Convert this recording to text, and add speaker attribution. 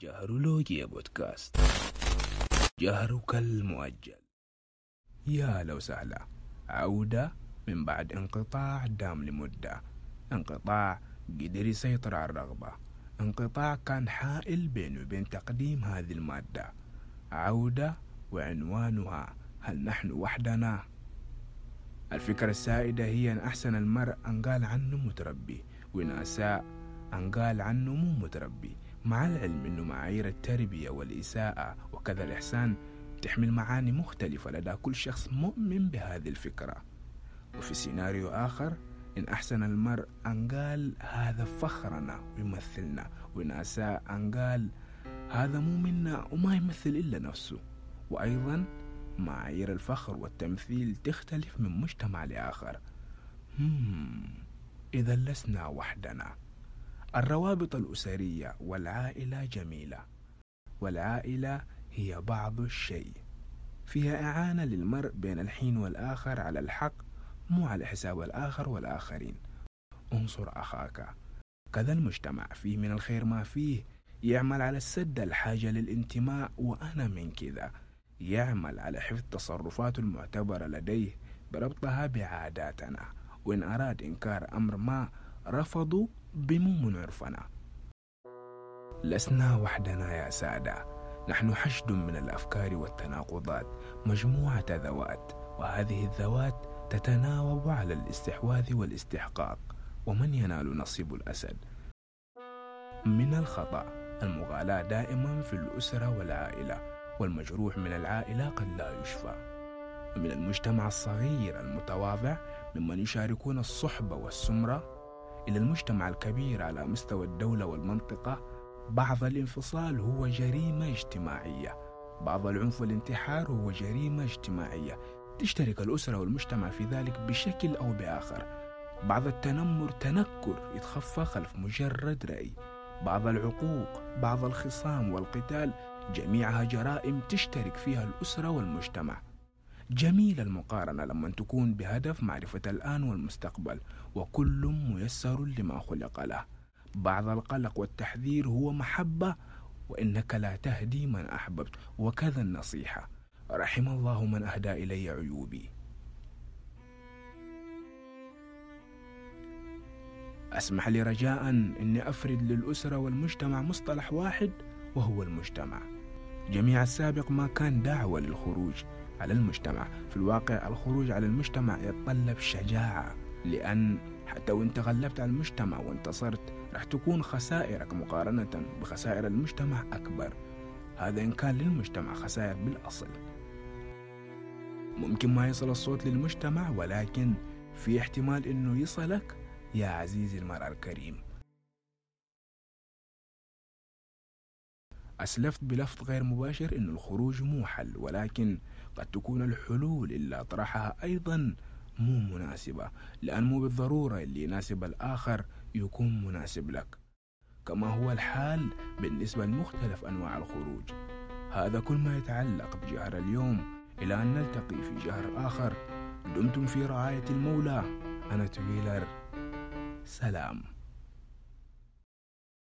Speaker 1: جهرولوجيا بودكاست. جهرك المؤجل. يا لو سهلة عودة من بعد انقطاع دام لمدة. انقطاع قدر يسيطر على الرغبة. انقطاع كان حائل بينه وبين تقديم هذه المادة. عودة وعنوانها هل نحن وحدنا؟ الفكرة السائدة هي أن أحسن المرء أن قال عنه متربي وإن أساء أن قال عنه مو متربي. مع العلم أنه معايير التربية والإساءة وكذا الإحسان تحمل معاني مختلفة لدى كل شخص مؤمن بهذه الفكرة. وفي سيناريو آخر إن أحسن المرء أن قال هذا فخرنا ويمثلنا وإن أساء أن قال هذا مو منا وما يمثل إلا نفسه. وأيضا معايير الفخر والتمثيل تختلف من مجتمع لآخر. إذا لسنا وحدنا. الروابط الأسرية والعائلة جميلة. والعائلة هي بعض الشيء. فيها إعانة للمرء بين الحين والآخر على الحق مو على حساب الآخر والآخرين. انصر أخاك. كذا المجتمع فيه من الخير ما فيه. يعمل على السد الحاجة للانتماء وأنا من كذا. يعمل على حفظ تصرفاته المعتبرة لديه بربطها بعاداتنا. وإن أراد إنكار أمر ما رفضوا بمو عرفنا لسنا وحدنا يا سادة. نحن حشد من الأفكار والتناقضات. مجموعة ذوات وهذه الذوات تتناوب على الاستحواذ والاستحقاق ومن ينال نصيب الأسد؟ من الخطأ المغالاة دائما في الأسرة والعائلة والمجروح من العائلة قد لا يشفى. ومن المجتمع الصغير المتواضع ممن يشاركون الصحبة والسمرة إلى المجتمع الكبير على مستوى الدولة والمنطقة بعض الانفصال هو جريمة اجتماعية بعض العنف والانتحار هو جريمة اجتماعية. تشترك الأسرة والمجتمع في ذلك بشكل أو بآخر. بعض التنمر تنكر يتخفى خلف مجرد رأي. بعض العقوق بعض الخصام والقتال جميعها جرائم تشترك فيها الأسرة والمجتمع. جميل المقارنة لما تكون بهدف معرفة الآن والمستقبل وكل ميسر لما خلق له. بعض القلق والتحذير هو محبة وإنك لا تهدي من أحببت وكذا النصيحة. رحم الله من أهدى إلي عيوبي. أسمح لي رجاء أني أفرد للأسرة والمجتمع مصطلح واحد وهو المجتمع. جميع السابق ما كان دعوة للخروج. على المجتمع. في الواقع الخروج على المجتمع يتطلب شجاعة لأن حتى وانت غلبت على المجتمع وانتصرت رح تكون خسائرك مقارنة بخسائر المجتمع أكبر. هذا إن كان للمجتمع خسائر بالأصل. ممكن ما يصل الصوت للمجتمع ولكن في احتمال إنه يصلك يا عزيزي المرء الكريم. أسلفت بلفظ غير مباشر أن الخروج مو حل ولكن قد تكون الحلول اللي أطرحها أيضا مو مناسبة لأن مو بالضرورة اللي يناسب الآخر يكون مناسب لك. كما هو الحال بالنسبة لمختلف أنواع الخروج. هذا كل ما يتعلق بجهر اليوم إلى أن نلتقي في جهر آخر. دمتم في رعاية المولى. أنا تويلر. سلام.